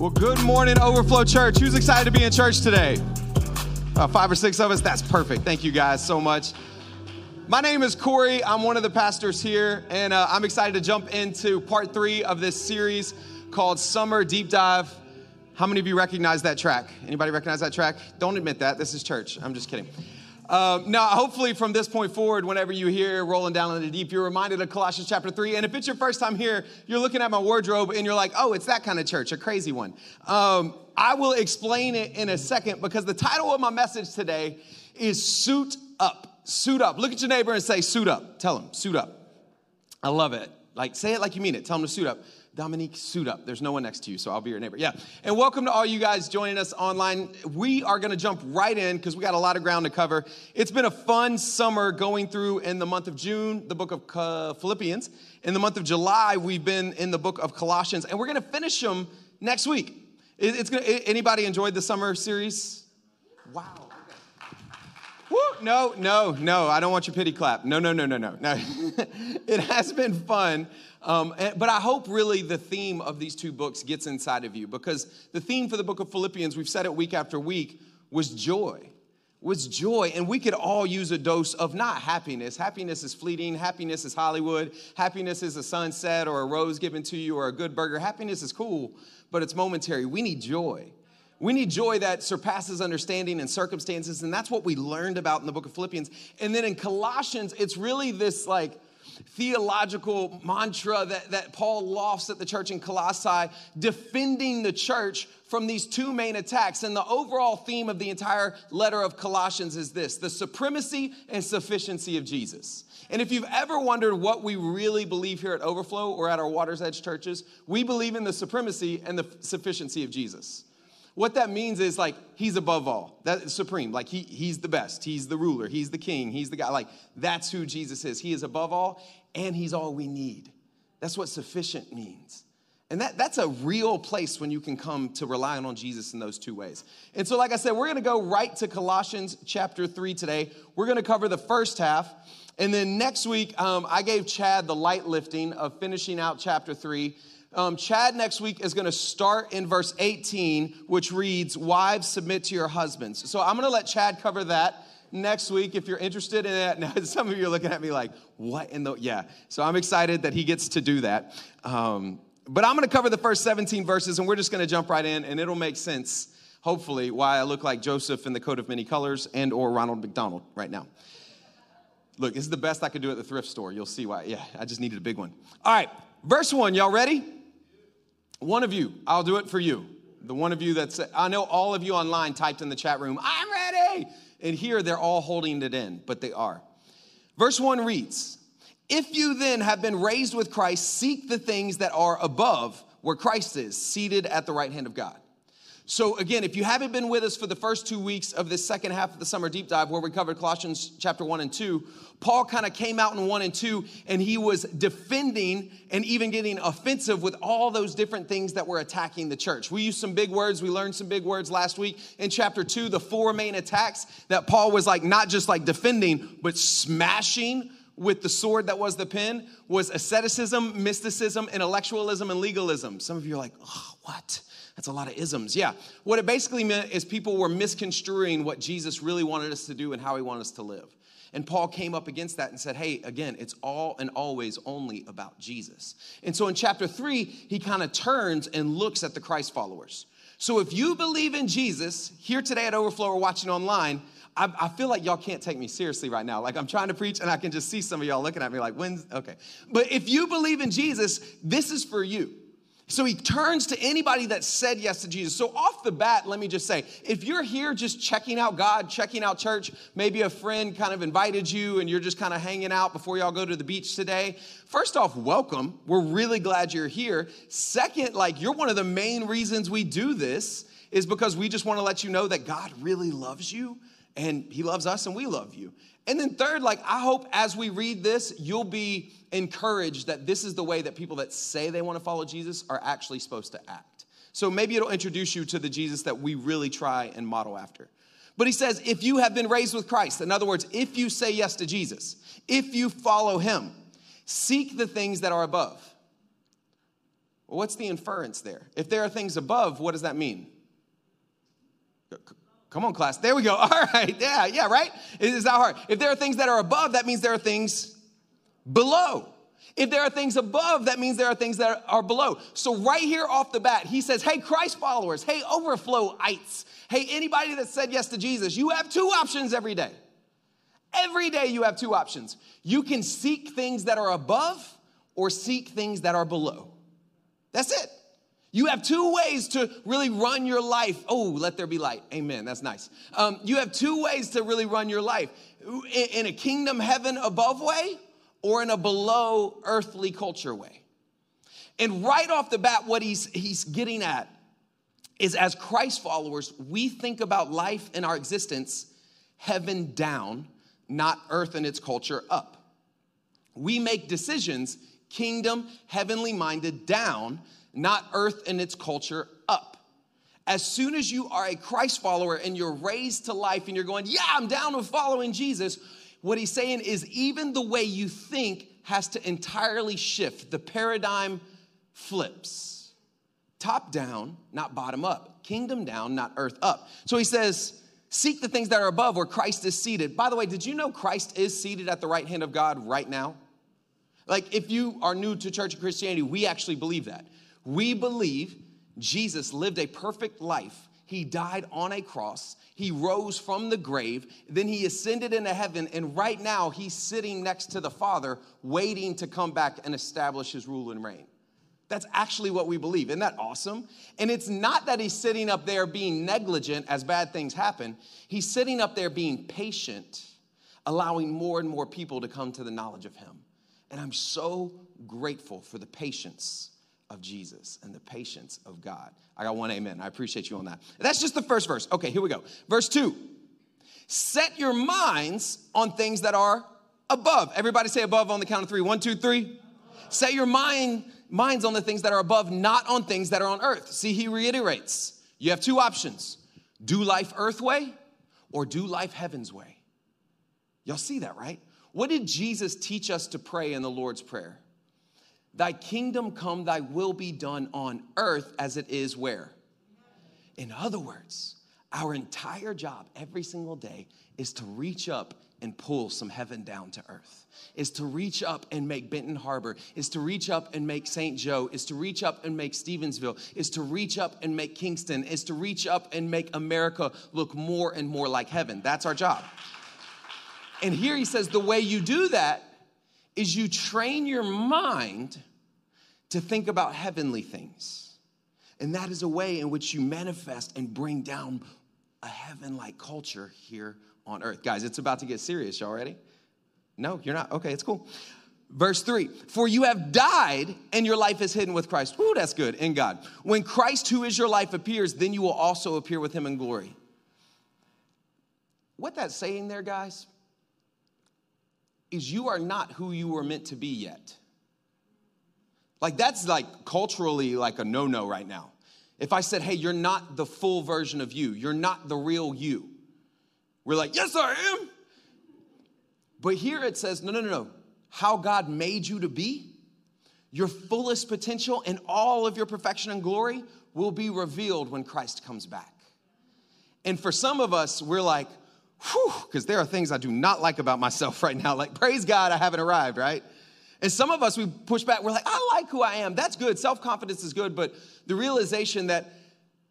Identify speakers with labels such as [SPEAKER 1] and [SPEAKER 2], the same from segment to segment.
[SPEAKER 1] Well, good morning, Overflow Church. Who's excited to be in church today? Uh, five or six of us? That's perfect. Thank you guys so much. My name is Corey. I'm one of the pastors here, and uh, I'm excited to jump into part three of this series called Summer Deep Dive. How many of you recognize that track? Anybody recognize that track? Don't admit that. This is church. I'm just kidding. Um, now, hopefully, from this point forward, whenever you hear rolling down in the deep, you're reminded of Colossians chapter 3. And if it's your first time here, you're looking at my wardrobe and you're like, oh, it's that kind of church, a crazy one. Um, I will explain it in a second because the title of my message today is Suit Up. Suit Up. Look at your neighbor and say, Suit Up. Tell him, Suit Up. I love it. Like, say it like you mean it. Tell him to suit up. Dominique, suit up. There's no one next to you, so I'll be your neighbor. Yeah. And welcome to all you guys joining us online. We are going to jump right in because we got a lot of ground to cover. It's been a fun summer going through in the month of June, the book of Philippians. In the month of July, we've been in the book of Colossians, and we're going to finish them next week. It's to, anybody enjoyed the summer series? Wow. No, no, no. I don't want your pity clap. No, no, no, no, no. No. it has been fun. Um, but I hope really the theme of these two books gets inside of you because the theme for the book of Philippians, we've said it week after week, was joy. Was joy. And we could all use a dose of not happiness. Happiness is fleeting. Happiness is Hollywood. Happiness is a sunset or a rose given to you or a good burger. Happiness is cool, but it's momentary. We need joy. We need joy that surpasses understanding and circumstances. And that's what we learned about in the book of Philippians. And then in Colossians, it's really this like theological mantra that, that Paul lofts at the church in Colossae, defending the church from these two main attacks. And the overall theme of the entire letter of Colossians is this the supremacy and sufficiency of Jesus. And if you've ever wondered what we really believe here at Overflow or at our Water's Edge churches, we believe in the supremacy and the sufficiency of Jesus. What that means is like he's above all. That's supreme. Like he, he's the best. He's the ruler. He's the king. He's the guy. Like that's who Jesus is. He is above all and he's all we need. That's what sufficient means. And that, that's a real place when you can come to relying on Jesus in those two ways. And so, like I said, we're gonna go right to Colossians chapter 3 today. We're gonna cover the first half. And then next week, um, I gave Chad the light lifting of finishing out chapter 3. Um, Chad next week is going to start in verse 18, which reads, Wives, submit to your husbands. So I'm going to let Chad cover that next week if you're interested in that. Now, some of you are looking at me like, What in the. Yeah. So I'm excited that he gets to do that. Um, but I'm going to cover the first 17 verses, and we're just going to jump right in, and it'll make sense, hopefully, why I look like Joseph in the coat of many colors and or Ronald McDonald right now. Look, this is the best I could do at the thrift store. You'll see why. Yeah, I just needed a big one. All right, verse one. Y'all ready? One of you, I'll do it for you. The one of you that's, I know all of you online typed in the chat room, I'm ready. And here they're all holding it in, but they are. Verse 1 reads If you then have been raised with Christ, seek the things that are above where Christ is, seated at the right hand of God. So, again, if you haven't been with us for the first two weeks of this second half of the summer deep dive where we covered Colossians chapter 1 and 2, Paul kind of came out in 1 and 2 and he was defending and even getting offensive with all those different things that were attacking the church. We used some big words, we learned some big words last week. In chapter 2, the four main attacks that Paul was like not just like defending, but smashing with the sword that was the pen was asceticism, mysticism, intellectualism, and legalism. Some of you are like, oh, what? That's a lot of isms. Yeah. What it basically meant is people were misconstruing what Jesus really wanted us to do and how he wanted us to live. And Paul came up against that and said, hey, again, it's all and always only about Jesus. And so in chapter three, he kind of turns and looks at the Christ followers. So if you believe in Jesus, here today at Overflow or watching online, I, I, feel like y'all can't take me seriously right now. Like I'm trying to preach and I can just see some of y'all looking at me like, when's, okay. But if you believe in Jesus, this is for you. So he turns to anybody that said yes to Jesus. So, off the bat, let me just say if you're here just checking out God, checking out church, maybe a friend kind of invited you and you're just kind of hanging out before y'all go to the beach today, first off, welcome. We're really glad you're here. Second, like you're one of the main reasons we do this is because we just want to let you know that God really loves you and he loves us and we love you. And then, third, like I hope as we read this, you'll be encouraged that this is the way that people that say they want to follow Jesus are actually supposed to act. So maybe it'll introduce you to the Jesus that we really try and model after. But he says, if you have been raised with Christ, in other words, if you say yes to Jesus, if you follow him, seek the things that are above. Well, what's the inference there? If there are things above, what does that mean? Come on, class. There we go. All right. Yeah, yeah, right? Is that hard. If there are things that are above, that means there are things below. If there are things above, that means there are things that are below. So, right here off the bat, he says, Hey, Christ followers, hey, overflowites, hey, anybody that said yes to Jesus, you have two options every day. Every day you have two options. You can seek things that are above or seek things that are below. That's it. You have two ways to really run your life. Oh, let there be light. Amen. That's nice. Um, you have two ways to really run your life in, in a kingdom heaven above way or in a below earthly culture way. And right off the bat, what he's, he's getting at is as Christ followers, we think about life and our existence heaven down, not earth and its culture up. We make decisions kingdom, heavenly minded down, not earth and its culture up. As soon as you are a Christ follower and you're raised to life and you're going, yeah, I'm down with following Jesus, what he's saying is even the way you think has to entirely shift. The paradigm flips. Top down, not bottom up. Kingdom down, not earth up. So he says, Seek the things that are above where Christ is seated. By the way, did you know Christ is seated at the right hand of God right now? Like, if you are new to church Christianity, we actually believe that. We believe Jesus lived a perfect life. He died on a cross. He rose from the grave. Then he ascended into heaven. And right now, he's sitting next to the Father, waiting to come back and establish his rule and reign. That's actually what we believe. Isn't that awesome? And it's not that he's sitting up there being negligent as bad things happen. He's sitting up there being patient, allowing more and more people to come to the knowledge of him. And I'm so grateful for the patience of Jesus and the patience of God. I got one amen. I appreciate you on that. That's just the first verse. Okay, here we go. Verse two set your minds on things that are above. Everybody say above on the count of three. One, two, three. Set your mind minds on the things that are above, not on things that are on earth. See, he reiterates you have two options do life earth way or do life heaven's way. Y'all see that, right? What did Jesus teach us to pray in the Lord's Prayer? Thy kingdom come, thy will be done on earth as it is where? In other words, our entire job every single day is to reach up and pull some heaven down to earth. Is to reach up and make benton harbor. Is to reach up and make st joe. Is to reach up and make stevensville. Is to reach up and make kingston. Is to reach up and make america look more and more like heaven. That's our job. And here he says the way you do that is you train your mind to think about heavenly things and that is a way in which you manifest and bring down a heaven like culture here on earth. Guys, it's about to get serious. Y'all ready? No, you're not. Okay, it's cool. Verse three, for you have died and your life is hidden with Christ. Ooh, that's good in God. When Christ, who is your life, appears, then you will also appear with him in glory. What that's saying there, guys, is you are not who you were meant to be yet. Like, that's like culturally like a no no right now. If I said, hey, you're not the full version of you, you're not the real you, we're like, yes, I am. But here it says, no, no, no, no. How God made you to be, your fullest potential and all of your perfection and glory will be revealed when Christ comes back. And for some of us, we're like, whew, because there are things I do not like about myself right now. Like, praise God, I haven't arrived, right? And some of us, we push back. We're like, I like who I am. That's good. Self confidence is good. But the realization that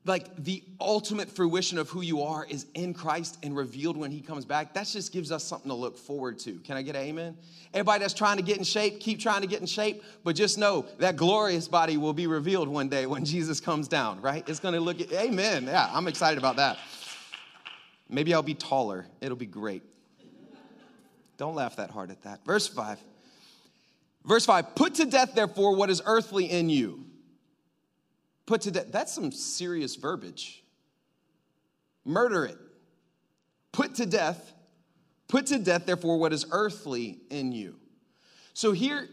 [SPEAKER 1] like the ultimate fruition of who you are is in Christ and revealed when he comes back, that just gives us something to look forward to. Can I get an amen? Everybody that's trying to get in shape, keep trying to get in shape, but just know that glorious body will be revealed one day when Jesus comes down, right? It's gonna look, amen. Yeah, I'm excited about that. Maybe I'll be taller. It'll be great. Don't laugh that hard at that. Verse 5. Verse 5 Put to death, therefore, what is earthly in you put to death. That's some serious verbiage. Murder it. Put to death. Put to death, therefore, what is earthly in you. So here,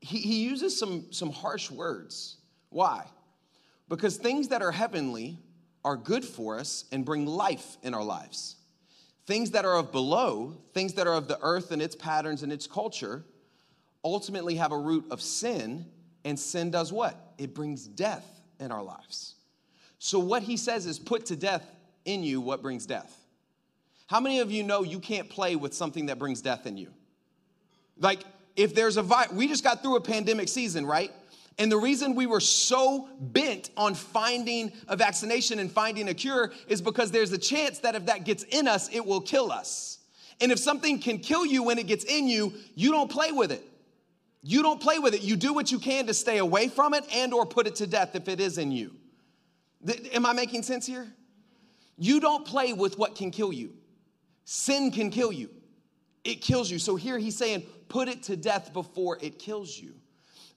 [SPEAKER 1] he, he uses some, some harsh words. Why? Because things that are heavenly are good for us and bring life in our lives. Things that are of below, things that are of the earth and its patterns and its culture, ultimately have a root of sin, and sin does what? it brings death in our lives. So, what he says is put to death in you what brings death. How many of you know you can't play with something that brings death in you? Like, if there's a we just got through a pandemic season, right? And the reason we were so bent on finding a vaccination and finding a cure is because there's a chance that if that gets in us, it will kill us. And if something can kill you when it gets in you, you don't play with it. You don't play with it. You do what you can to stay away from it and or put it to death if it is in you. Th- am I making sense here? You don't play with what can kill you. Sin can kill you. It kills you. So here he's saying, put it to death before it kills you.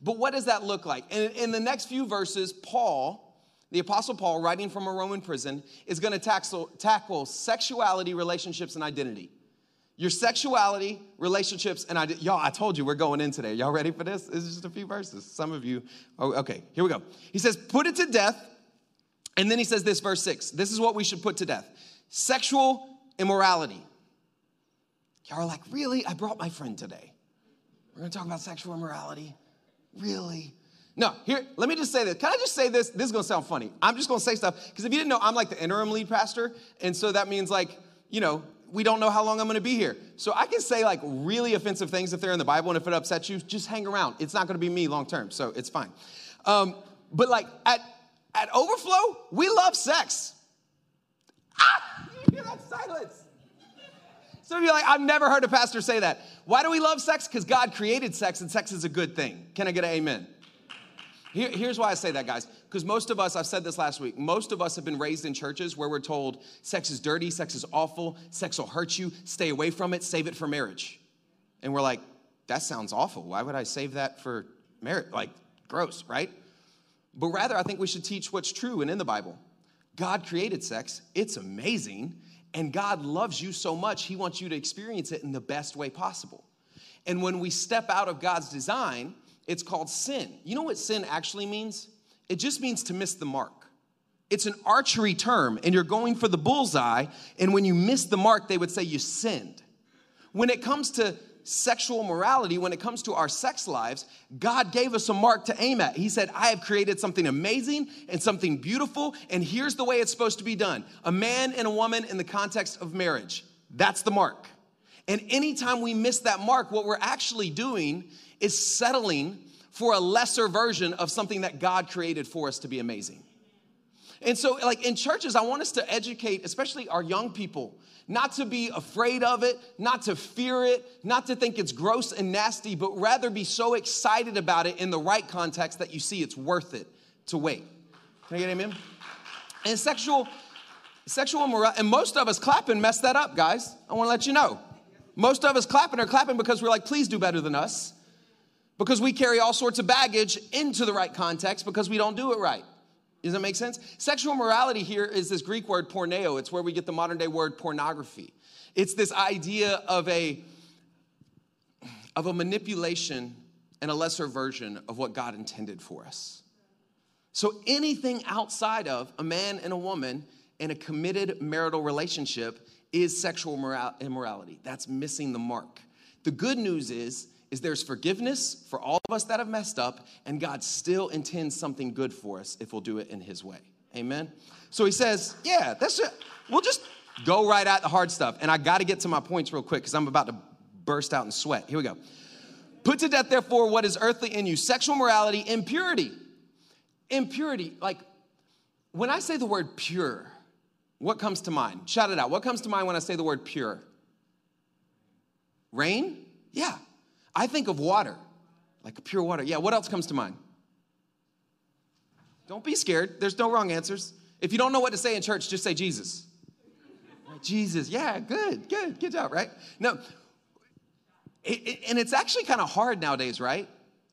[SPEAKER 1] But what does that look like? And in the next few verses, Paul, the Apostle Paul, writing from a Roman prison, is going to tackle, tackle sexuality, relationships, and identity. Your sexuality, relationships, and identity. Y'all, I told you we're going in today. Y'all ready for this? Is just a few verses. Some of you, oh, okay, here we go. He says, put it to death. And then he says this, verse six. This is what we should put to death sexual immorality. Y'all are like, really? I brought my friend today. We're gonna talk about sexual immorality. Really? No, here, let me just say this. Can I just say this? This is gonna sound funny. I'm just gonna say stuff, because if you didn't know, I'm like the interim lead pastor. And so that means, like, you know, we don't know how long I'm gonna be here. So I can say like really offensive things if they're in the Bible, and if it upsets you, just hang around. It's not gonna be me long term, so it's fine. Um, but like at, at Overflow, we love sex. Ah, you hear that silence? Some of you like, I've never heard a pastor say that. Why do we love sex? Because God created sex and sex is a good thing. Can I get an amen? Here, here's why I say that, guys. Because most of us, I've said this last week, most of us have been raised in churches where we're told sex is dirty, sex is awful, sex will hurt you, stay away from it, save it for marriage. And we're like, that sounds awful. Why would I save that for marriage? Like, gross, right? But rather, I think we should teach what's true and in the Bible. God created sex, it's amazing. And God loves you so much, He wants you to experience it in the best way possible. And when we step out of God's design, it's called sin. You know what sin actually means? It just means to miss the mark. It's an archery term, and you're going for the bullseye. And when you miss the mark, they would say you sinned. When it comes to sexual morality, when it comes to our sex lives, God gave us a mark to aim at. He said, I have created something amazing and something beautiful, and here's the way it's supposed to be done a man and a woman in the context of marriage. That's the mark. And anytime we miss that mark, what we're actually doing is settling for a lesser version of something that God created for us to be amazing. And so, like in churches, I want us to educate, especially our young people, not to be afraid of it, not to fear it, not to think it's gross and nasty, but rather be so excited about it in the right context that you see it's worth it to wait. Can I get amen? And sexual, sexual morality, and most of us clapping mess that up, guys. I want to let you know. Most of us clapping are clapping because we're like, please do better than us. Because we carry all sorts of baggage into the right context because we don't do it right. Does that make sense? Sexual morality here is this Greek word porneo. It's where we get the modern day word pornography. It's this idea of a, of a manipulation and a lesser version of what God intended for us. So anything outside of a man and a woman in a committed marital relationship is sexual immorality. That's missing the mark. The good news is is there's forgiveness for all of us that have messed up, and God still intends something good for us if we'll do it in His way. Amen. So He says, "Yeah, that's it. We'll just go right at the hard stuff." And I got to get to my points real quick because I'm about to burst out in sweat. Here we go. Put to death, therefore, what is earthly in you: sexual morality, impurity. Impurity, like when I say the word pure, what comes to mind? Shout it out. What comes to mind when I say the word pure? Rain? Yeah, I think of water, like pure water. Yeah, what else comes to mind? Don't be scared. There's no wrong answers. If you don't know what to say in church, just say Jesus. Jesus, yeah, good, good, good job, right? No, it, it, and it's actually kind of hard nowadays, right?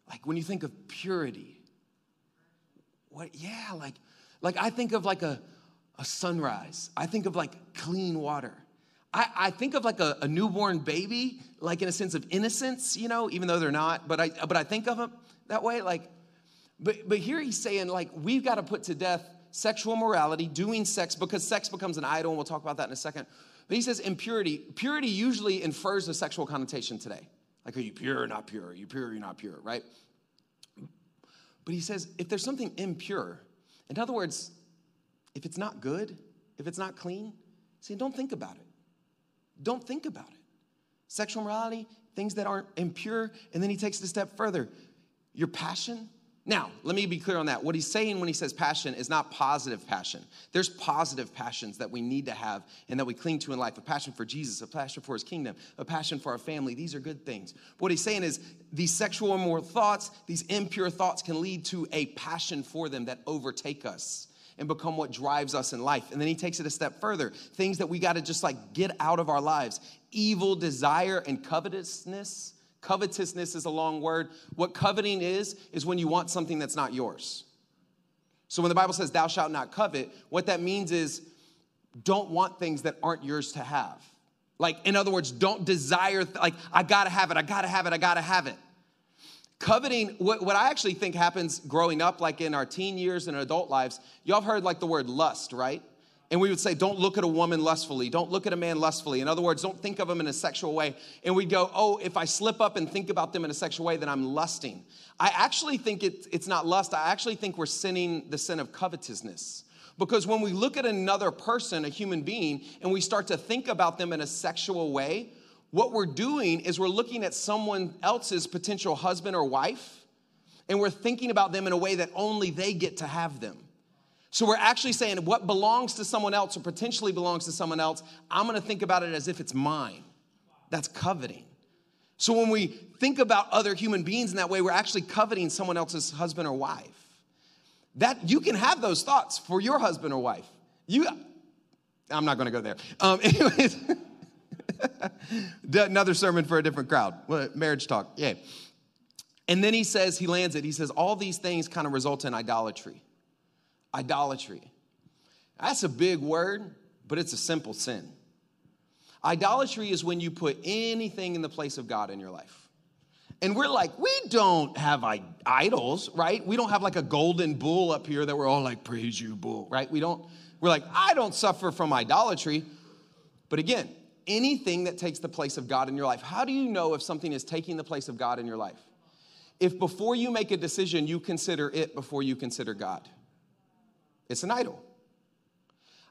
[SPEAKER 1] Like when you think of purity. What, yeah, like, like I think of like a, a sunrise. I think of like clean water. I, I think of like a, a, newborn baby, like in a sense of innocence, you know, even though they're not, but I, but I think of them that way. Like, but, but here he's saying, like, we've got to put to death sexual morality, doing sex, because sex becomes an idol, and we'll talk about that in a second. But he says impurity. Purity usually infers a sexual connotation today. Like, are you pure or not pure? Are you pure or you're not pure, right? But he says, if there's something impure, in other words, if it's not good, if it's not clean, see, don't think about it. Don't think about it. Sexual morality, things that aren't impure, and then he takes it a step further. Your passion, now, let me be clear on that. What he's saying when he says passion is not positive passion. There's positive passions that we need to have and that we cling to in life a passion for Jesus, a passion for his kingdom, a passion for our family. These are good things. What he's saying is these sexual immoral thoughts, these impure thoughts can lead to a passion for them that overtake us and become what drives us in life. And then he takes it a step further things that we got to just like get out of our lives evil desire and covetousness Covetousness is a long word. What coveting is, is when you want something that's not yours. So when the Bible says, Thou shalt not covet, what that means is don't want things that aren't yours to have. Like, in other words, don't desire, like, I gotta have it, I gotta have it, I gotta have it. Coveting, what, what I actually think happens growing up, like in our teen years and adult lives, y'all have heard like the word lust, right? And we would say, don't look at a woman lustfully. Don't look at a man lustfully. In other words, don't think of them in a sexual way. And we'd go, oh, if I slip up and think about them in a sexual way, then I'm lusting. I actually think it, it's not lust. I actually think we're sinning the sin of covetousness. Because when we look at another person, a human being, and we start to think about them in a sexual way, what we're doing is we're looking at someone else's potential husband or wife, and we're thinking about them in a way that only they get to have them. So we're actually saying what belongs to someone else or potentially belongs to someone else, I'm gonna think about it as if it's mine. That's coveting. So when we think about other human beings in that way, we're actually coveting someone else's husband or wife. That you can have those thoughts for your husband or wife. You, I'm not gonna go there. Um, anyways, another sermon for a different crowd. Marriage talk, yeah. And then he says, he lands it. He says, all these things kind of result in idolatry idolatry. That's a big word, but it's a simple sin. Idolatry is when you put anything in the place of God in your life. And we're like, we don't have idols, right? We don't have like a golden bull up here that we're all like, praise you, bull, right? We don't, we're like, I don't suffer from idolatry. But again, anything that takes the place of God in your life, how do you know if something is taking the place of God in your life? If before you make a decision, you consider it before you consider God. It's an idol.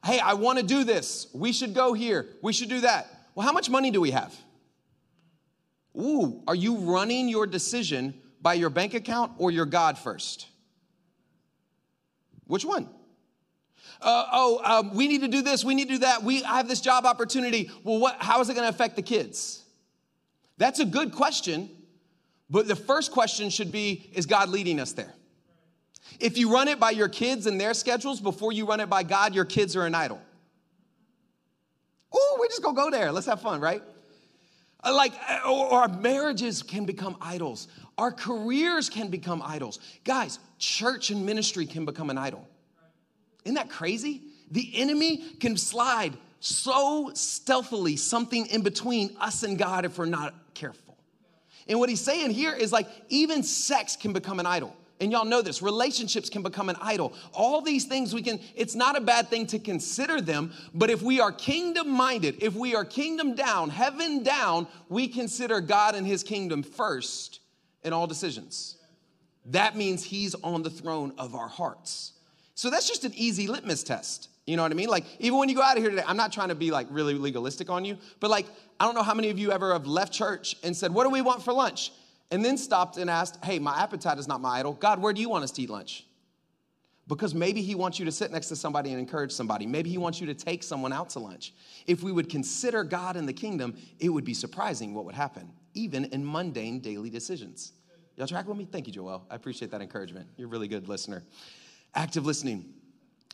[SPEAKER 1] Hey, I want to do this. We should go here. We should do that. Well, how much money do we have? Ooh, are you running your decision by your bank account or your God first? Which one? Uh, oh, um, we need to do this. We need to do that. We I have this job opportunity. Well, what? How is it going to affect the kids? That's a good question, but the first question should be: Is God leading us there? If you run it by your kids and their schedules before you run it by God, your kids are an idol. Oh, we're just gonna go there. Let's have fun, right? Uh, like, uh, or our marriages can become idols. Our careers can become idols. Guys, church and ministry can become an idol. Isn't that crazy? The enemy can slide so stealthily something in between us and God if we're not careful. And what he's saying here is like, even sex can become an idol and y'all know this relationships can become an idol all these things we can it's not a bad thing to consider them but if we are kingdom minded if we are kingdom down heaven down we consider god and his kingdom first in all decisions that means he's on the throne of our hearts so that's just an easy litmus test you know what i mean like even when you go out of here today i'm not trying to be like really legalistic on you but like i don't know how many of you ever have left church and said what do we want for lunch and then stopped and asked, Hey, my appetite is not my idol. God, where do you want us to eat lunch? Because maybe He wants you to sit next to somebody and encourage somebody. Maybe He wants you to take someone out to lunch. If we would consider God in the kingdom, it would be surprising what would happen, even in mundane daily decisions. Y'all track with me? Thank you, Joel. I appreciate that encouragement. You're a really good listener. Active listening.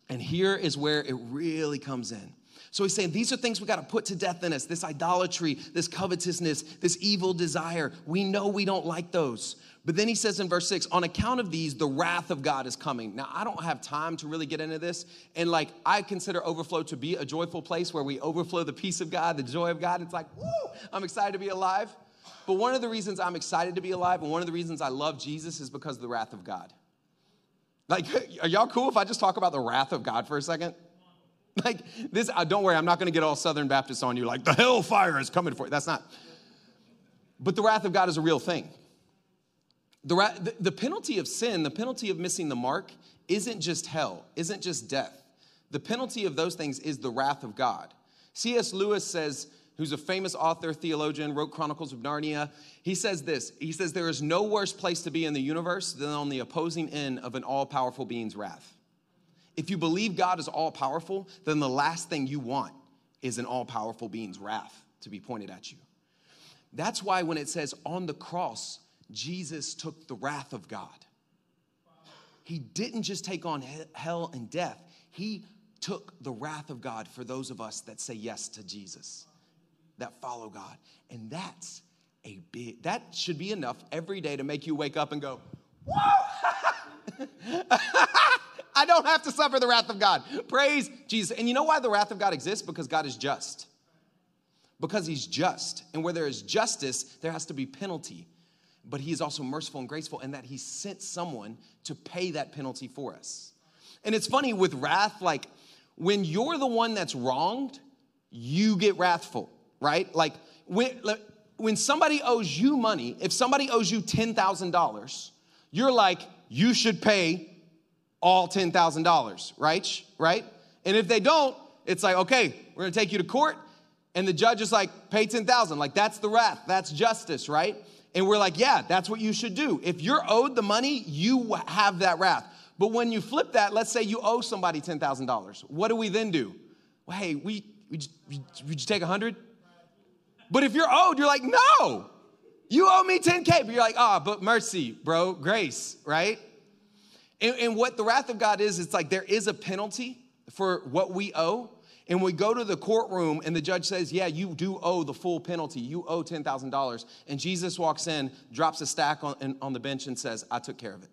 [SPEAKER 1] And here is where it really comes in. So he's saying these are things we got to put to death in us this idolatry, this covetousness, this evil desire. We know we don't like those. But then he says in verse six, on account of these, the wrath of God is coming. Now, I don't have time to really get into this. And like, I consider overflow to be a joyful place where we overflow the peace of God, the joy of God. It's like, woo, I'm excited to be alive. But one of the reasons I'm excited to be alive and one of the reasons I love Jesus is because of the wrath of God. Like, are y'all cool if I just talk about the wrath of God for a second? Like this, uh, don't worry, I'm not to get all Southern Baptists on you like the hellfire is coming for you. That's not. But the wrath of God is a real thing. The, ra- the, the penalty of sin, the penalty of missing the mark, isn't just hell, isn't just death. The penalty of those things is the wrath of God. C.S. Lewis says, who's a famous author, theologian, wrote Chronicles of Narnia. He says this He says, There is no worse place to be in the universe than on the opposing end of an all powerful being's wrath. If you believe God is all powerful, then the last thing you want is an all powerful being's wrath to be pointed at you. That's why when it says on the cross, Jesus took the wrath of God. He didn't just take on hell and death, he took the wrath of God for those of us that say yes to Jesus, that follow God. And that's a big, that should be enough every day to make you wake up and go, whoa! I don't have to suffer the wrath of God. Praise Jesus. And you know why the wrath of God exists? Because God is just. Because he's just. And where there is justice, there has to be penalty but he is also merciful and graceful in that he sent someone to pay that penalty for us. And it's funny with wrath, like when you're the one that's wronged, you get wrathful, right? Like when, when somebody owes you money, if somebody owes you $10,000, you're like, you should pay all $10,000, right? Right? And if they don't, it's like, okay, we're gonna take you to court. And the judge is like, pay 10,000. Like, that's the wrath. That's justice, right? And we're like, yeah, that's what you should do. If you're owed the money, you have that wrath. But when you flip that, let's say you owe somebody $10,000. What do we then do? Well, hey, we, we, just, we, we just take 100? But if you're owed, you're like, no, you owe me 10K. But you're like, ah, oh, but mercy, bro, grace, right? And, and what the wrath of God is, it's like there is a penalty for what we owe, and we go to the courtroom and the judge says, Yeah, you do owe the full penalty. You owe $10,000. And Jesus walks in, drops a stack on, on the bench, and says, I took care of it.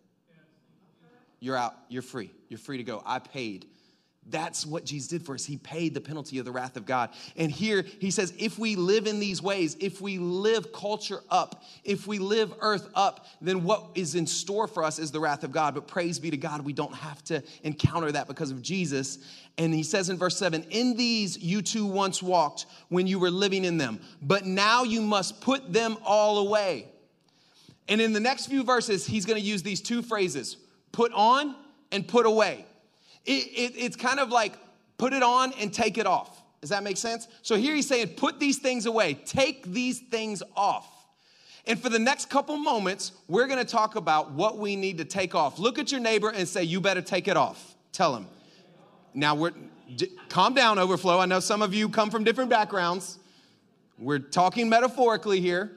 [SPEAKER 1] You're out. You're free. You're free to go. I paid that's what Jesus did for us. He paid the penalty of the wrath of God. And here he says, if we live in these ways, if we live culture up, if we live earth up, then what is in store for us is the wrath of God. But praise be to God, we don't have to encounter that because of Jesus. And he says in verse 7 In these you too once walked when you were living in them, but now you must put them all away. And in the next few verses, he's going to use these two phrases put on and put away. It, it, it's kind of like put it on and take it off. Does that make sense? So here he's saying, put these things away, take these things off. And for the next couple moments, we're gonna talk about what we need to take off. Look at your neighbor and say, You better take it off. Tell him. Now, we're, d- calm down, overflow. I know some of you come from different backgrounds. We're talking metaphorically here.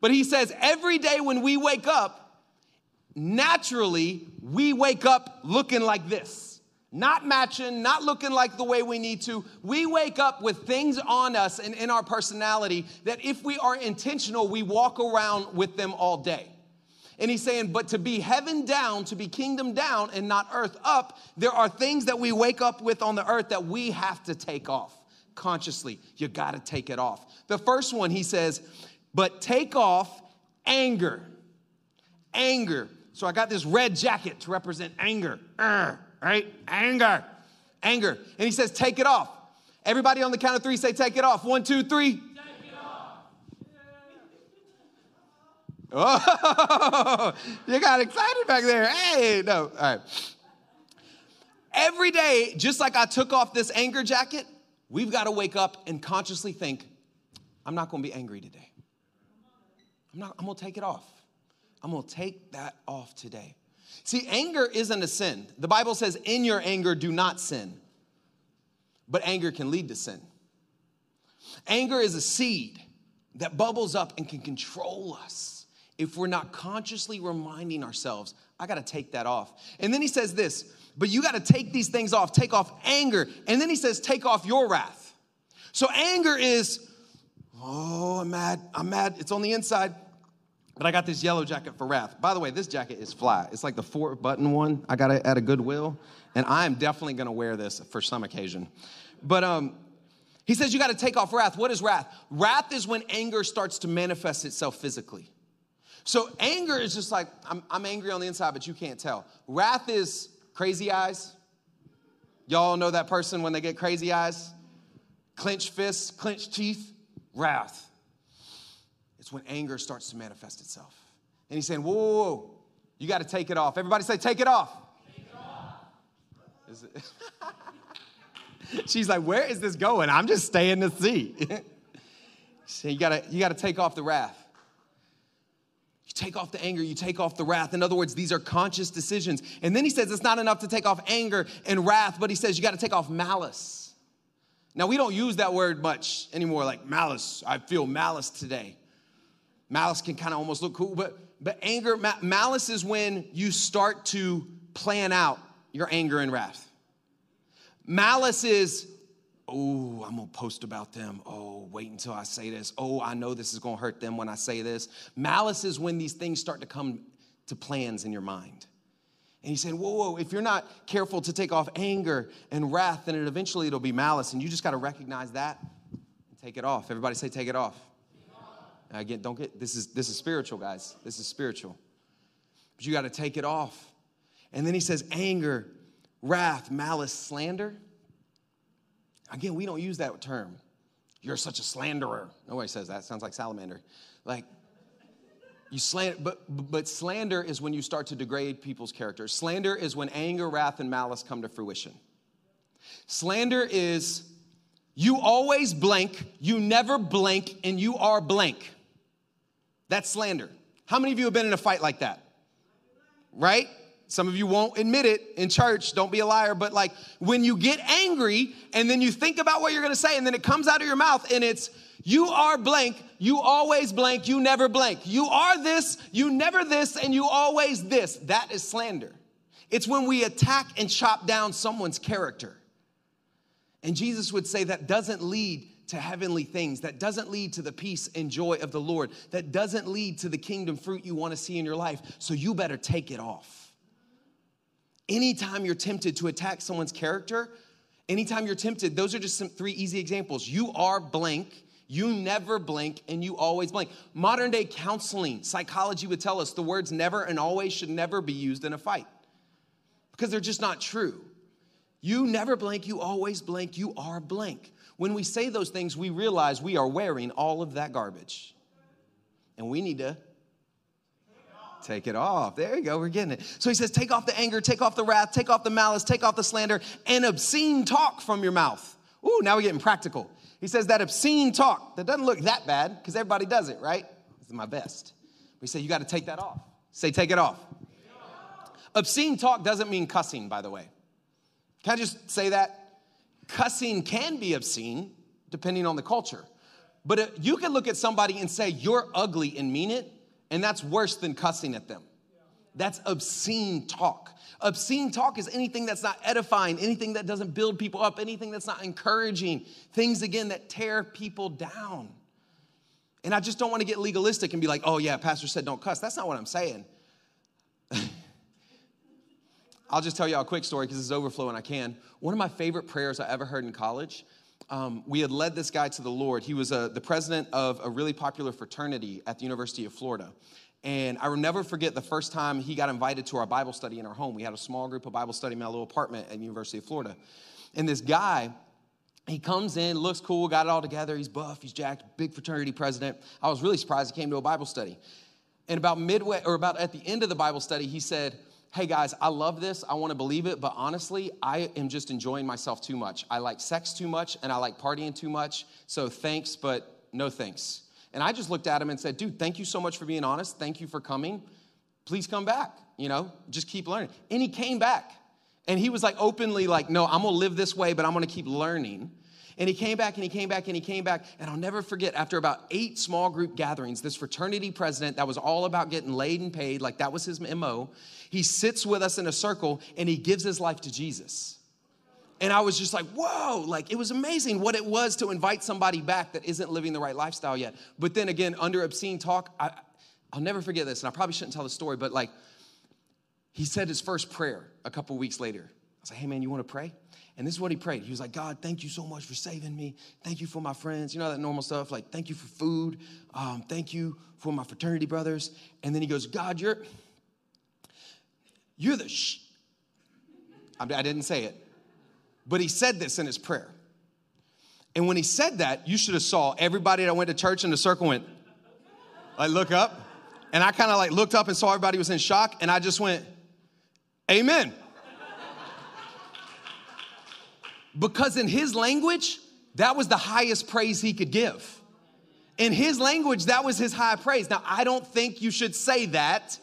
[SPEAKER 1] But he says, Every day when we wake up, naturally, we wake up looking like this. Not matching, not looking like the way we need to. We wake up with things on us and in our personality that if we are intentional, we walk around with them all day. And he's saying, but to be heaven down, to be kingdom down and not earth up, there are things that we wake up with on the earth that we have to take off consciously. You got to take it off. The first one, he says, but take off anger. Anger. So I got this red jacket to represent anger. Urgh, right? Anger. Anger. And he says, take it off. Everybody on the count of three say, take it off. One, two, three. Oh, you got excited back there. Hey, no. All right. Every day, just like I took off this anger jacket, we've got to wake up and consciously think, I'm not going to be angry today. I'm not, I'm going to take it off. I'm gonna take that off today. See, anger isn't a sin. The Bible says, in your anger, do not sin. But anger can lead to sin. Anger is a seed that bubbles up and can control us if we're not consciously reminding ourselves, I gotta take that off. And then he says this, but you gotta take these things off, take off anger. And then he says, take off your wrath. So anger is, oh, I'm mad, I'm mad, it's on the inside. But I got this yellow jacket for wrath. By the way, this jacket is flat. It's like the four button one I got it at a Goodwill. And I am definitely gonna wear this for some occasion. But um, he says you gotta take off wrath. What is wrath? Wrath is when anger starts to manifest itself physically. So anger is just like, I'm, I'm angry on the inside, but you can't tell. Wrath is crazy eyes. Y'all know that person when they get crazy eyes? Clenched fists, clenched teeth, wrath. It's when anger starts to manifest itself. And he's saying, whoa, whoa, whoa. you got to take it off. Everybody say, take it off. Take it off. She's like, where is this going? I'm just staying to see. so you gotta, you gotta take off the wrath. You take off the anger, you take off the wrath. In other words, these are conscious decisions. And then he says it's not enough to take off anger and wrath, but he says you gotta take off malice. Now, we don't use that word much anymore, like malice. I feel malice today. Malice can kind of almost look cool, but, but anger, ma- malice is when you start to plan out your anger and wrath. Malice is, oh, I'm gonna post about them. Oh, wait until I say this. Oh, I know this is gonna hurt them when I say this. Malice is when these things start to come to plans in your mind. And he said, whoa, whoa, if you're not careful to take off anger and wrath, then it eventually it'll be malice. And you just gotta recognize that and take it off. Everybody say, take it off. Again, don't get this is this is spiritual, guys. This is spiritual. But you got to take it off. And then he says, anger wrath, malice, slander. Again, we don't use that term. You're such a slanderer. Nobody says that. Sounds like salamander. Like, you slander, but, but slander is when you start to degrade people's character. Slander is when anger, wrath, and malice come to fruition. Slander is you always blank, you never blank, and you are blank. That's slander. How many of you have been in a fight like that? Right? Some of you won't admit it in church, don't be a liar, but like when you get angry and then you think about what you're gonna say and then it comes out of your mouth and it's, you are blank, you always blank, you never blank. You are this, you never this, and you always this. That is slander. It's when we attack and chop down someone's character. And Jesus would say that doesn't lead to heavenly things, that doesn't lead to the peace and joy of the Lord, that doesn't lead to the kingdom fruit you wanna see in your life. So you better take it off. Anytime you're tempted to attack someone's character, anytime you're tempted, those are just some three easy examples. You are blank, you never blink, and you always blink. Modern day counseling, psychology would tell us the words never and always should never be used in a fight because they're just not true. You never blank, you always blank, you are blank. When we say those things, we realize we are wearing all of that garbage. And we need to Take it off. There you go. We're getting it. So he says, take off the anger, take off the wrath, take off the malice, take off the slander, and obscene talk from your mouth. Ooh, now we're getting practical. He says that obscene talk that doesn't look that bad because everybody does it, right? This is my best. We say you got to take that off. Say, take it off. Obscene talk doesn't mean cussing, by the way. Can I just say that? Cussing can be obscene depending on the culture. But you can look at somebody and say, You're ugly and mean it, and that's worse than cussing at them. That's obscene talk. Obscene talk is anything that's not edifying, anything that doesn't build people up, anything that's not encouraging, things again that tear people down. And I just don't want to get legalistic and be like, oh, yeah, Pastor said don't cuss. That's not what I'm saying. I'll just tell you a quick story because it's overflow and I can. One of my favorite prayers I ever heard in college um, we had led this guy to the Lord. He was a, the president of a really popular fraternity at the University of Florida. And I will never forget the first time he got invited to our Bible study in our home. We had a small group of Bible study in my little apartment at University of Florida. And this guy, he comes in, looks cool, got it all together. He's buff, he's jacked, big fraternity president. I was really surprised he came to a Bible study. And about midway, or about at the end of the Bible study, he said, hey guys, I love this. I want to believe it, but honestly, I am just enjoying myself too much. I like sex too much and I like partying too much. So thanks, but no thanks. And I just looked at him and said, dude, thank you so much for being honest. Thank you for coming. Please come back. You know, just keep learning. And he came back. And he was like openly like, no, I'm gonna live this way, but I'm gonna keep learning. And he came back and he came back and he came back. And I'll never forget, after about eight small group gatherings, this fraternity president that was all about getting laid and paid, like that was his MO, he sits with us in a circle and he gives his life to Jesus. And I was just like, whoa, like it was amazing what it was to invite somebody back that isn't living the right lifestyle yet. But then again, under obscene talk, I, I'll never forget this, and I probably shouldn't tell the story, but like, he said his first prayer a couple weeks later. I was like, hey man, you wanna pray? And this is what he prayed. He was like, God, thank you so much for saving me. Thank you for my friends. You know that normal stuff, like, thank you for food. Um, thank you for my fraternity brothers. And then he goes, God, you're, you're the sh. I didn't say it. But he said this in his prayer. And when he said that, you should have saw everybody that went to church in the circle went, like, look up, And I kind of like looked up and saw everybody was in shock, and I just went, Amen. Because in his language, that was the highest praise he could give. In his language, that was his high praise. Now, I don't think you should say that.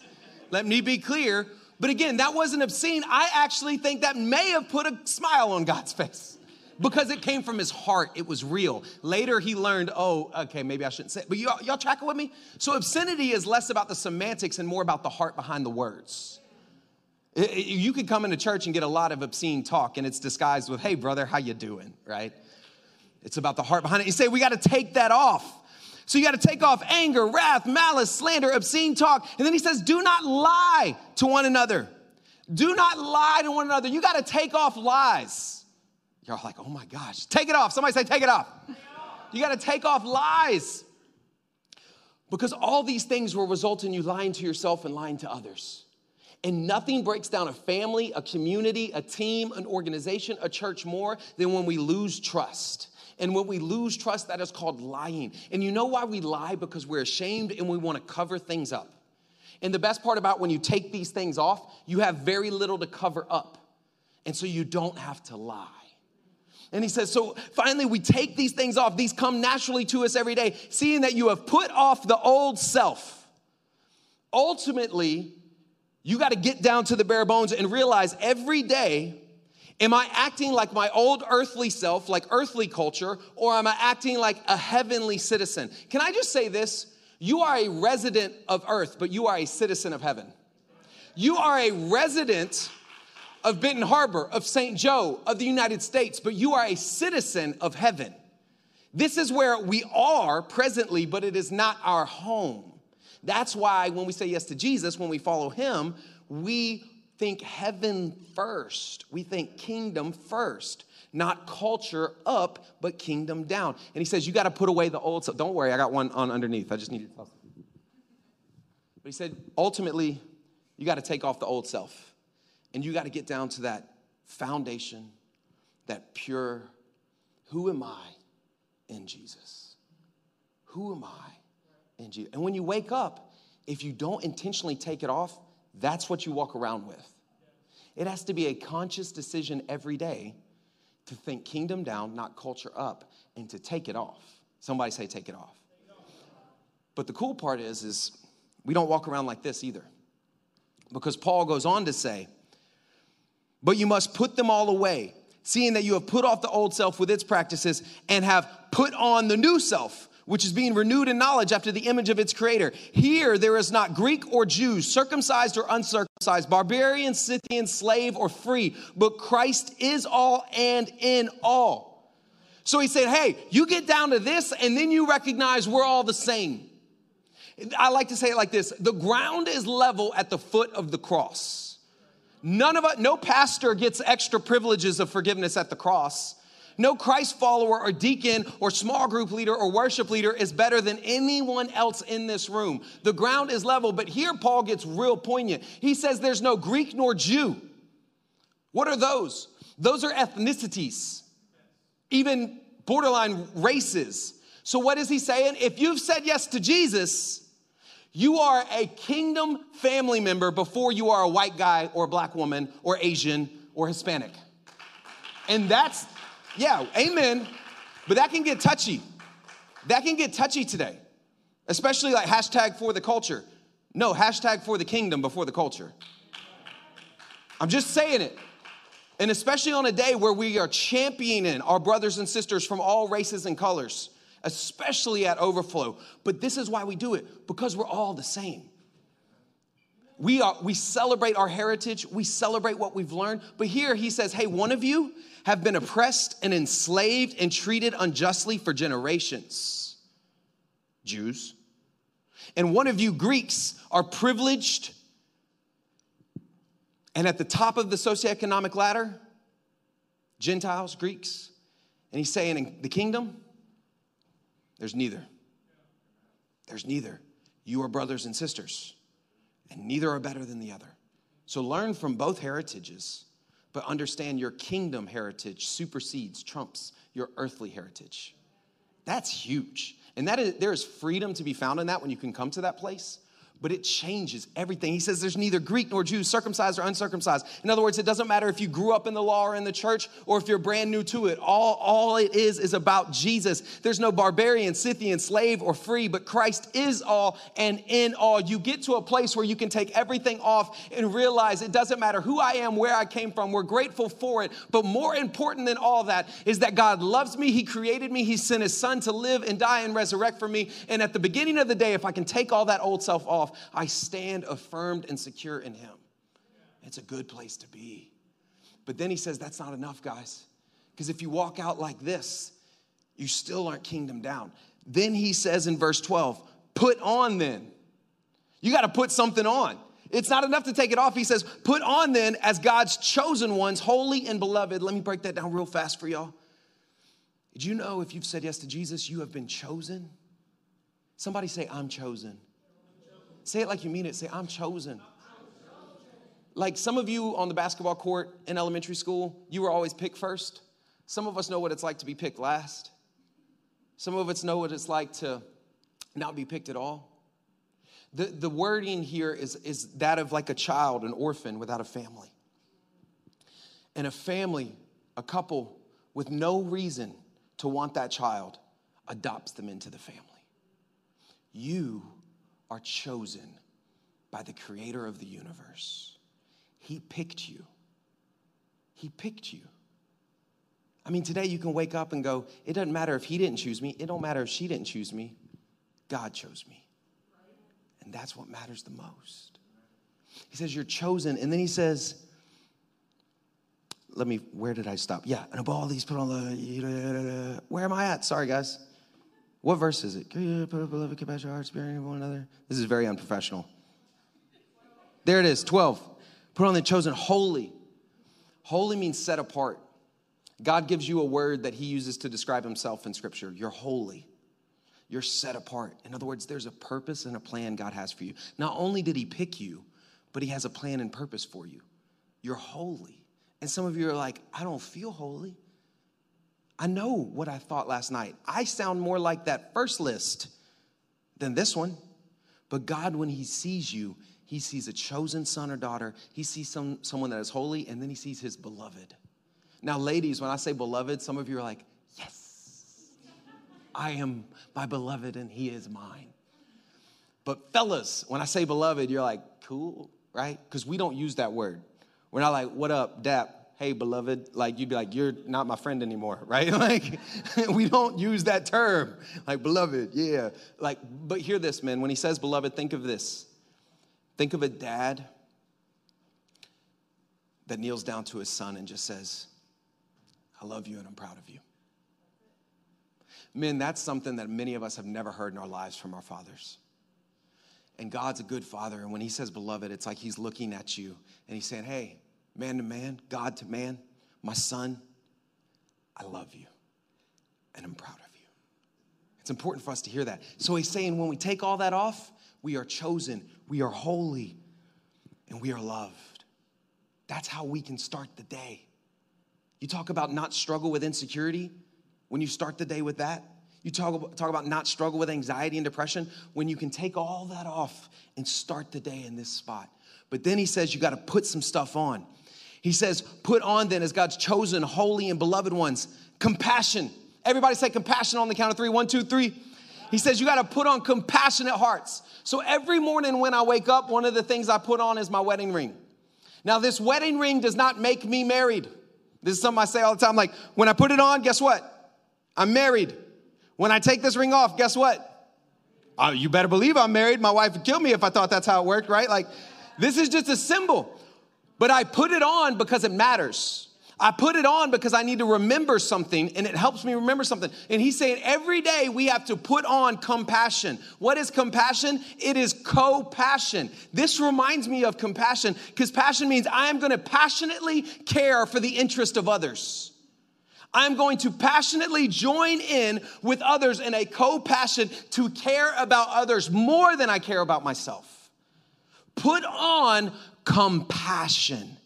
[SPEAKER 1] Let me be clear. But again, that wasn't obscene. I actually think that may have put a smile on God's face because it came from his heart. It was real. Later, he learned, oh, okay, maybe I shouldn't say it. But y'all, y'all tracking with me? So obscenity is less about the semantics and more about the heart behind the words. You could come into church and get a lot of obscene talk, and it's disguised with, hey, brother, how you doing, right? It's about the heart behind it. You say, we got to take that off. So you got to take off anger, wrath, malice, slander, obscene talk. And then he says, do not lie to one another. Do not lie to one another. You got to take off lies. You're like, oh my gosh, take it off. Somebody say, take it off. Take it off. You got to take off lies. Because all these things will result in you lying to yourself and lying to others. And nothing breaks down a family, a community, a team, an organization, a church more than when we lose trust. And when we lose trust, that is called lying. And you know why we lie? Because we're ashamed and we want to cover things up. And the best part about when you take these things off, you have very little to cover up. And so you don't have to lie. And he says, so finally, we take these things off. These come naturally to us every day, seeing that you have put off the old self. Ultimately, you got to get down to the bare bones and realize every day Am I acting like my old earthly self, like earthly culture, or am I acting like a heavenly citizen? Can I just say this? You are a resident of earth, but you are a citizen of heaven. You are a resident of Benton Harbor, of St. Joe, of the United States, but you are a citizen of heaven. This is where we are presently, but it is not our home. That's why when we say yes to Jesus, when we follow him, we think heaven first. We think kingdom first, not culture up, but kingdom down. And he says, You got to put away the old self. Don't worry, I got one on underneath. I just needed to But he said, ultimately, you got to take off the old self. And you got to get down to that foundation, that pure, who am I in Jesus? Who am I in? And when you wake up, if you don't intentionally take it off, that's what you walk around with. It has to be a conscious decision every day to think kingdom down, not culture up, and to take it off. Somebody say, take it off. But the cool part is, is we don't walk around like this either. Because Paul goes on to say, but you must put them all away, seeing that you have put off the old self with its practices and have put on the new self which is being renewed in knowledge after the image of its creator. Here there is not Greek or Jew, circumcised or uncircumcised, barbarian, Scythian, slave or free, but Christ is all and in all. So he said, Hey, you get down to this, and then you recognize we're all the same. I like to say it like this the ground is level at the foot of the cross. None of us, no pastor gets extra privileges of forgiveness at the cross. No Christ follower or deacon or small group leader or worship leader is better than anyone else in this room. The ground is level, but here Paul gets real poignant. He says there's no Greek nor Jew. What are those? Those are ethnicities, even borderline races. So, what is he saying? If you've said yes to Jesus, you are a kingdom family member before you are a white guy or a black woman or Asian or Hispanic. And that's yeah, amen. But that can get touchy. That can get touchy today, especially like hashtag for the culture. No, hashtag for the kingdom before the culture. I'm just saying it. And especially on a day where we are championing our brothers and sisters from all races and colors, especially at Overflow. But this is why we do it because we're all the same. We, are, we celebrate our heritage, we celebrate what we've learned. But here he says, hey, one of you have been oppressed and enslaved and treated unjustly for generations. Jews. And one of you Greeks are privileged and at the top of the socioeconomic ladder, Gentiles, Greeks. And he's saying in the kingdom, there's neither. There's neither. You are brothers and sisters, and neither are better than the other. So learn from both heritages but understand your kingdom heritage supersedes, trumps your earthly heritage. That's huge. And that is, there is freedom to be found in that when you can come to that place. But it changes everything. He says there's neither Greek nor Jew, circumcised or uncircumcised. In other words, it doesn't matter if you grew up in the law or in the church or if you're brand new to it. All, all it is is about Jesus. There's no barbarian, Scythian, slave, or free, but Christ is all and in all. You get to a place where you can take everything off and realize it doesn't matter who I am, where I came from. We're grateful for it. But more important than all that is that God loves me. He created me. He sent his son to live and die and resurrect for me. And at the beginning of the day, if I can take all that old self off, I stand affirmed and secure in Him. It's a good place to be. But then He says, that's not enough, guys. Because if you walk out like this, you still aren't kingdom down. Then He says in verse 12, put on then. You got to put something on. It's not enough to take it off. He says, put on then as God's chosen ones, holy and beloved. Let me break that down real fast for y'all. Did you know if you've said yes to Jesus, you have been chosen? Somebody say, I'm chosen. Say it like you mean it. Say, I'm chosen. Like some of you on the basketball court in elementary school, you were always picked first. Some of us know what it's like to be picked last. Some of us know what it's like to not be picked at all. The, the wording here is, is that of like a child, an orphan without a family. And a family, a couple with no reason to want that child, adopts them into the family. You are chosen by the creator of the universe. He picked you. He picked you. I mean, today you can wake up and go, it doesn't matter if he didn't choose me. It don't matter if she didn't choose me. God chose me. And that's what matters the most. He says, You're chosen. And then he says, Let me, where did I stop? Yeah, and above all these, put on the, where am I at? Sorry, guys. What verse is it? Put up beloved compassion, hearts, bearing one another. This is very unprofessional. There it is, 12. Put on the chosen holy. Holy means set apart. God gives you a word that he uses to describe himself in scripture. You're holy. You're set apart. In other words, there's a purpose and a plan God has for you. Not only did he pick you, but he has a plan and purpose for you. You're holy. And some of you are like, I don't feel holy. I know what I thought last night. I sound more like that first list than this one. But God, when He sees you, He sees a chosen son or daughter. He sees some, someone that is holy, and then He sees His beloved. Now, ladies, when I say beloved, some of you are like, yes, I am my beloved, and He is mine. But fellas, when I say beloved, you're like, cool, right? Because we don't use that word. We're not like, what up, dap? Hey, beloved, like you'd be like, you're not my friend anymore, right? Like, we don't use that term, like, beloved, yeah. Like, but hear this, man. When he says beloved, think of this. Think of a dad that kneels down to his son and just says, I love you and I'm proud of you. Men, that's something that many of us have never heard in our lives from our fathers. And God's a good father. And when he says beloved, it's like he's looking at you and he's saying, hey, man to man, God to man, my son, I love you and I'm proud of you. It's important for us to hear that. So he's saying when we take all that off, we are chosen, we are holy, and we are loved. That's how we can start the day. You talk about not struggle with insecurity when you start the day with that. You talk about, talk about not struggle with anxiety and depression when you can take all that off and start the day in this spot. But then he says you got to put some stuff on. He says, Put on then as God's chosen, holy, and beloved ones, compassion. Everybody say compassion on the count of three. One, two, three. He says, You got to put on compassionate hearts. So every morning when I wake up, one of the things I put on is my wedding ring. Now, this wedding ring does not make me married. This is something I say all the time. Like, when I put it on, guess what? I'm married. When I take this ring off, guess what? Oh, you better believe I'm married. My wife would kill me if I thought that's how it worked, right? Like, this is just a symbol. But I put it on because it matters. I put it on because I need to remember something and it helps me remember something. And he's saying every day we have to put on compassion. What is compassion? It is co passion. This reminds me of compassion because passion means I am going to passionately care for the interest of others. I'm going to passionately join in with others in a co passion to care about others more than I care about myself. Put on compassion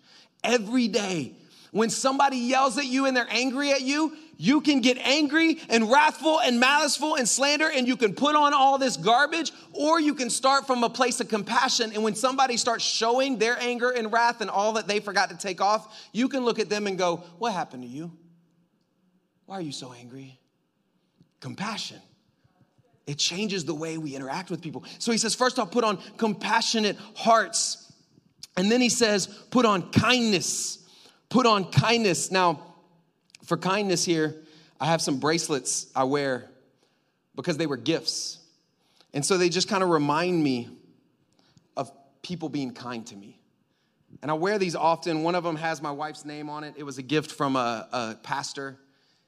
[SPEAKER 1] every day. When somebody yells at you and they're angry at you, you can get angry and wrathful and maliceful and slander, and you can put on all this garbage, or you can start from a place of compassion. And when somebody starts showing their anger and wrath and all that they forgot to take off, you can look at them and go, What happened to you? Why are you so angry? Compassion. It changes the way we interact with people. So he says, First, I'll put on compassionate hearts. And then he says, Put on kindness. Put on kindness. Now, for kindness here, I have some bracelets I wear because they were gifts. And so they just kind of remind me of people being kind to me. And I wear these often. One of them has my wife's name on it. It was a gift from a, a pastor.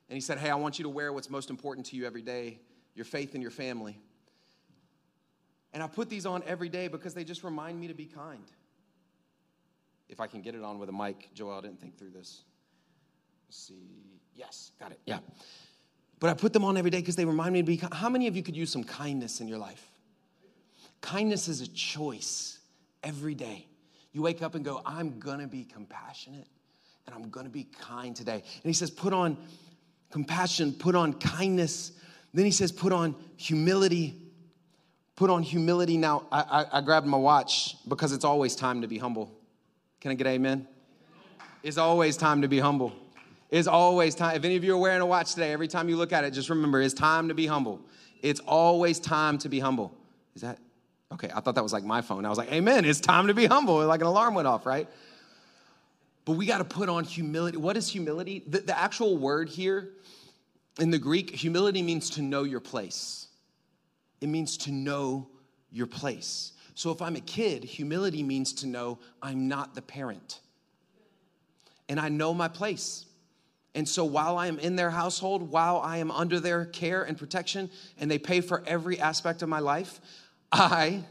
[SPEAKER 1] And he said, Hey, I want you to wear what's most important to you every day your faith and your family. And I put these on every day because they just remind me to be kind. If I can get it on with a mic, Joel didn't think through this. Let's see. Yes, got it. Yeah. But I put them on every day because they remind me to be. How many of you could use some kindness in your life? Kindness is a choice every day. You wake up and go, I'm gonna be compassionate and I'm gonna be kind today. And he says, put on compassion, put on kindness. Then he says, put on humility. Put on humility. Now, I, I, I grabbed my watch because it's always time to be humble. Can I get amen? It's always time to be humble. It's always time. If any of you are wearing a watch today, every time you look at it, just remember it's time to be humble. It's always time to be humble. Is that okay? I thought that was like my phone. I was like, Amen. It's time to be humble. Like an alarm went off, right? But we got to put on humility. What is humility? The, the actual word here in the Greek, humility means to know your place. It means to know your place. So if I'm a kid, humility means to know I'm not the parent. And I know my place. And so while I am in their household, while I am under their care and protection, and they pay for every aspect of my life, I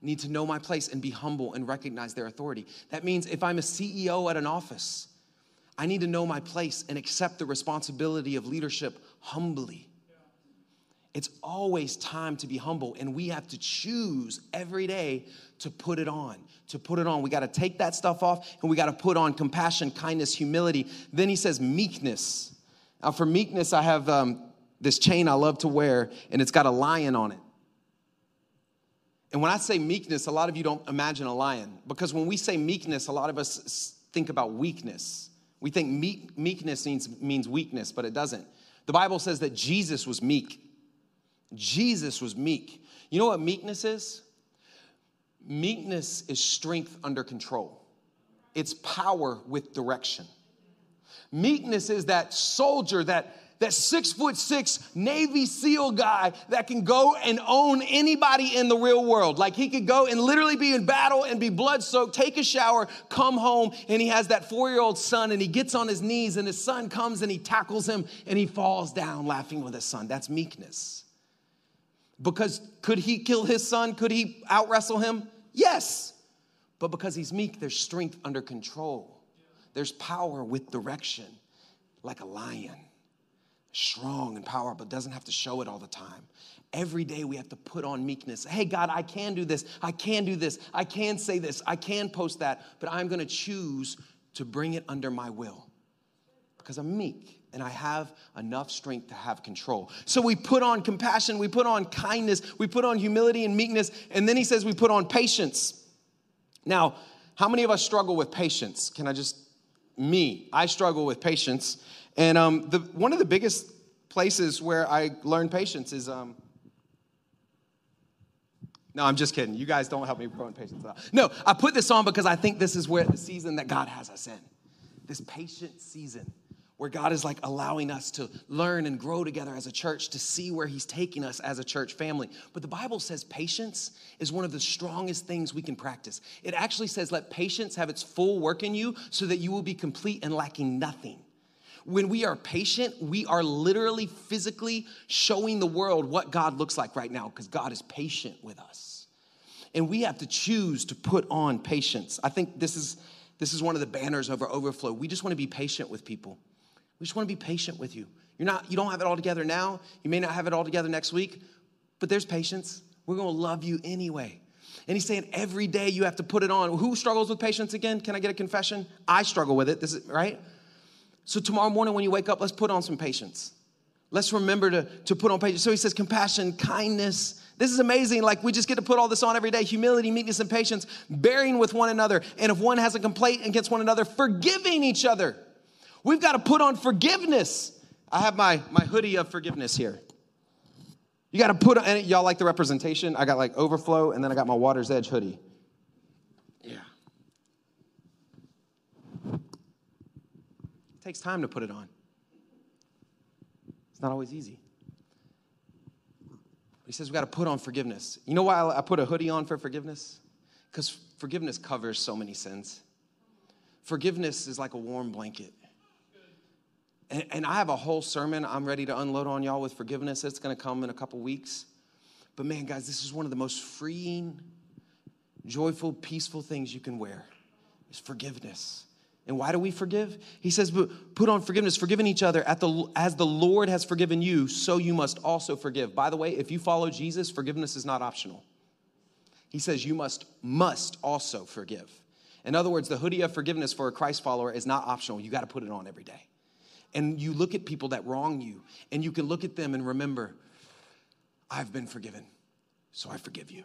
[SPEAKER 1] need to know my place and be humble and recognize their authority. That means if I'm a CEO at an office, I need to know my place and accept the responsibility of leadership humbly. It's always time to be humble, and we have to choose every day to put it on. To put it on. We got to take that stuff off and we got to put on compassion, kindness, humility. Then he says meekness. Now, for meekness, I have um, this chain I love to wear, and it's got a lion on it. And when I say meekness, a lot of you don't imagine a lion because when we say meekness, a lot of us think about weakness. We think meek, meekness means, means weakness, but it doesn't. The Bible says that Jesus was meek. Jesus was meek. You know what meekness is? Meekness is strength under control, it's power with direction. Meekness is that soldier, that, that six foot six Navy SEAL guy that can go and own anybody in the real world. Like he could go and literally be in battle and be blood soaked, take a shower, come home, and he has that four year old son and he gets on his knees and his son comes and he tackles him and he falls down laughing with his son. That's meekness. Because could he kill his son? Could he out wrestle him? Yes. But because he's meek, there's strength under control. There's power with direction, like a lion. Strong and powerful, but doesn't have to show it all the time. Every day we have to put on meekness. Hey, God, I can do this. I can do this. I can say this. I can post that, but I'm going to choose to bring it under my will because I'm meek and I have enough strength to have control. So we put on compassion, we put on kindness, we put on humility and meekness, and then he says we put on patience. Now, how many of us struggle with patience? Can I just, me, I struggle with patience. And um, the, one of the biggest places where I learn patience is, um, no, I'm just kidding. You guys don't help me grow in patience. No, I put this on because I think this is where the season that God has us in. This patient season where God is like allowing us to learn and grow together as a church to see where He's taking us as a church family. But the Bible says patience is one of the strongest things we can practice. It actually says, let patience have its full work in you so that you will be complete and lacking nothing. When we are patient, we are literally physically showing the world what God looks like right now because God is patient with us. And we have to choose to put on patience. I think this is this is one of the banners our overflow. We just want to be patient with people. We just want to be patient with you. You're not, you don't have it all together now. You may not have it all together next week, but there's patience. We're going to love you anyway. And he's saying every day you have to put it on. Who struggles with patience again? Can I get a confession? I struggle with it. This is right. So tomorrow morning when you wake up, let's put on some patience. Let's remember to, to put on patience. So he says compassion, kindness. This is amazing. Like we just get to put all this on every day humility, meekness, and patience, bearing with one another. And if one has a complaint against one another, forgiving each other. We've got to put on forgiveness. I have my, my hoodie of forgiveness here. You got to put on, and y'all like the representation? I got like overflow, and then I got my Water's Edge hoodie. Yeah. It takes time to put it on. It's not always easy. He says we got to put on forgiveness. You know why I put a hoodie on for forgiveness? Because forgiveness covers so many sins. Forgiveness is like a warm blanket. And, and I have a whole sermon I'm ready to unload on y'all with forgiveness. It's going to come in a couple weeks. But man, guys, this is one of the most freeing, joyful, peaceful things you can wear is forgiveness. And why do we forgive? He says, put on forgiveness, forgiving each other the, as the Lord has forgiven you, so you must also forgive. By the way, if you follow Jesus, forgiveness is not optional. He says you must, must also forgive. In other words, the hoodie of forgiveness for a Christ follower is not optional. You got to put it on every day and you look at people that wrong you, and you can look at them and remember, I've been forgiven, so I forgive you.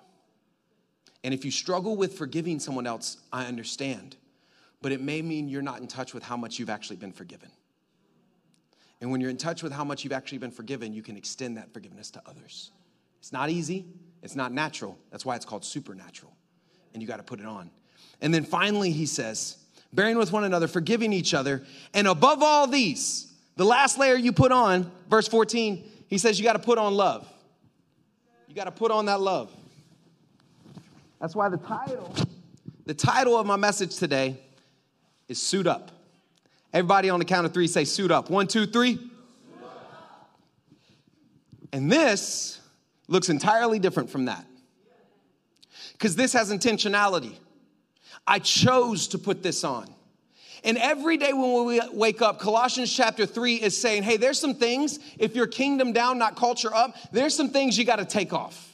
[SPEAKER 1] And if you struggle with forgiving someone else, I understand, but it may mean you're not in touch with how much you've actually been forgiven. And when you're in touch with how much you've actually been forgiven, you can extend that forgiveness to others. It's not easy, it's not natural. That's why it's called supernatural. And you got to put it on. And then finally, he says, bearing with one another, forgiving each other. And above all these, the last layer you put on, verse 14, he says you got to put on love. You got to put on that love. That's why the title, the title of my message today is Suit Up. Everybody on the count of three say suit up. One, two, three. And this looks entirely different from that. Because this has intentionality. I chose to put this on. And every day when we wake up, Colossians chapter 3 is saying, hey, there's some things, if you're kingdom down, not culture up, there's some things you got to take off.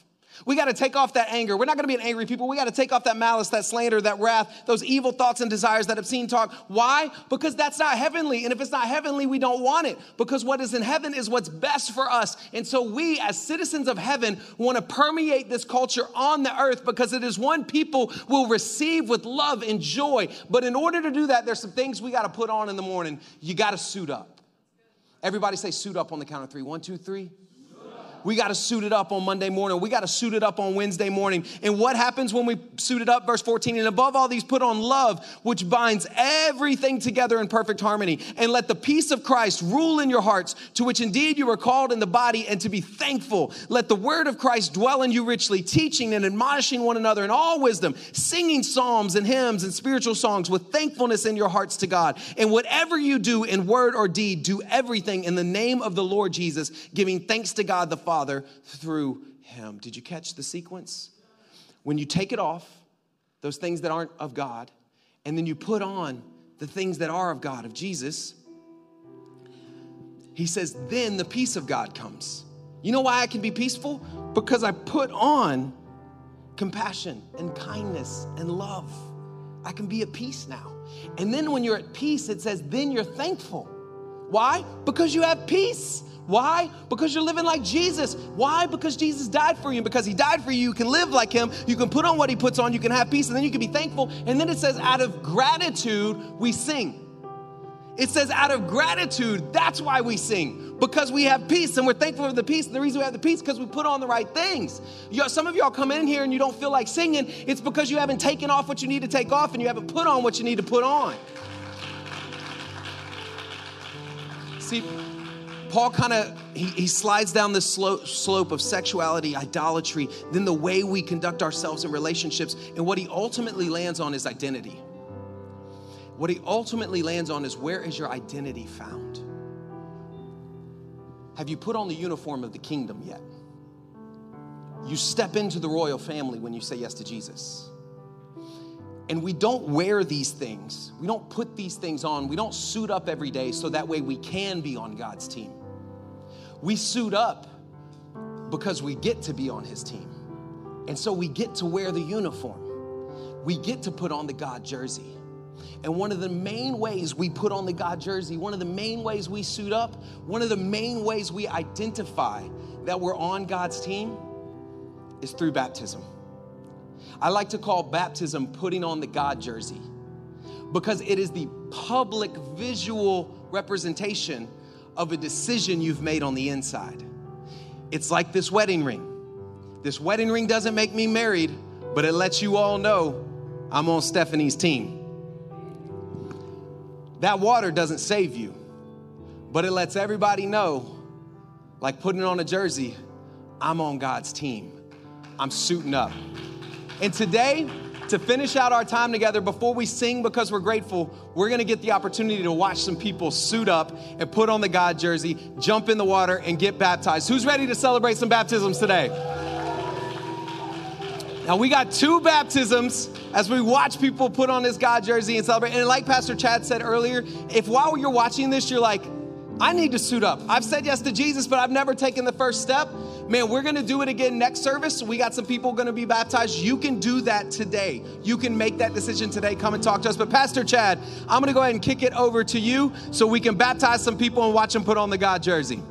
[SPEAKER 1] We got to take off that anger. We're not going to be an angry people. We got to take off that malice, that slander, that wrath, those evil thoughts and desires, that obscene talk. Why? Because that's not heavenly. And if it's not heavenly, we don't want it. Because what is in heaven is what's best for us. And so we, as citizens of heaven, want to permeate this culture on the earth because it is one people will receive with love and joy. But in order to do that, there's some things we got to put on in the morning. You got to suit up. Everybody say suit up on the count of three. One, two, three. We got to suit it up on Monday morning. We got to suit it up on Wednesday morning. And what happens when we suit it up? Verse 14, and above all these, put on love, which binds everything together in perfect harmony. And let the peace of Christ rule in your hearts, to which indeed you were called in the body, and to be thankful. Let the word of Christ dwell in you richly, teaching and admonishing one another in all wisdom, singing psalms and hymns and spiritual songs with thankfulness in your hearts to God. And whatever you do in word or deed, do everything in the name of the Lord Jesus, giving thanks to God the Father Father through him. Did you catch the sequence? When you take it off, those things that aren't of God, and then you put on the things that are of God, of Jesus, he says, then the peace of God comes. You know why I can be peaceful? Because I put on compassion and kindness and love. I can be at peace now. And then when you're at peace, it says, then you're thankful. Why? Because you have peace. Why? Because you're living like Jesus. Why? Because Jesus died for you. Because he died for you, you can live like him. You can put on what he puts on. You can have peace, and then you can be thankful. And then it says, out of gratitude, we sing. It says, out of gratitude, that's why we sing. Because we have peace and we're thankful for the peace. And the reason we have the peace because we put on the right things. You some of y'all come in here and you don't feel like singing. It's because you haven't taken off what you need to take off and you haven't put on what you need to put on. See, Paul kind of he, he, slides down this slope, slope of sexuality, idolatry, then the way we conduct ourselves in relationships, and what he ultimately lands on is identity. What he ultimately lands on is where is your identity found? Have you put on the uniform of the kingdom yet? You step into the royal family when you say yes to Jesus. And we don't wear these things. We don't put these things on. We don't suit up every day so that way we can be on God's team. We suit up because we get to be on his team. And so we get to wear the uniform. We get to put on the God jersey. And one of the main ways we put on the God jersey, one of the main ways we suit up, one of the main ways we identify that we're on God's team is through baptism. I like to call baptism putting on the God jersey because it is the public visual representation of a decision you've made on the inside. It's like this wedding ring. This wedding ring doesn't make me married, but it lets you all know I'm on Stephanie's team. That water doesn't save you, but it lets everybody know, like putting on a jersey, I'm on God's team. I'm suiting up. And today, to finish out our time together before we sing because we're grateful, we're gonna get the opportunity to watch some people suit up and put on the God jersey, jump in the water, and get baptized. Who's ready to celebrate some baptisms today? Now, we got two baptisms as we watch people put on this God jersey and celebrate. And like Pastor Chad said earlier, if while you're watching this, you're like, I need to suit up. I've said yes to Jesus, but I've never taken the first step. Man, we're gonna do it again next service. We got some people gonna be baptized. You can do that today. You can make that decision today. Come and talk to us. But Pastor Chad, I'm gonna go ahead and kick it over to you so we can baptize some people and watch them put on the God jersey.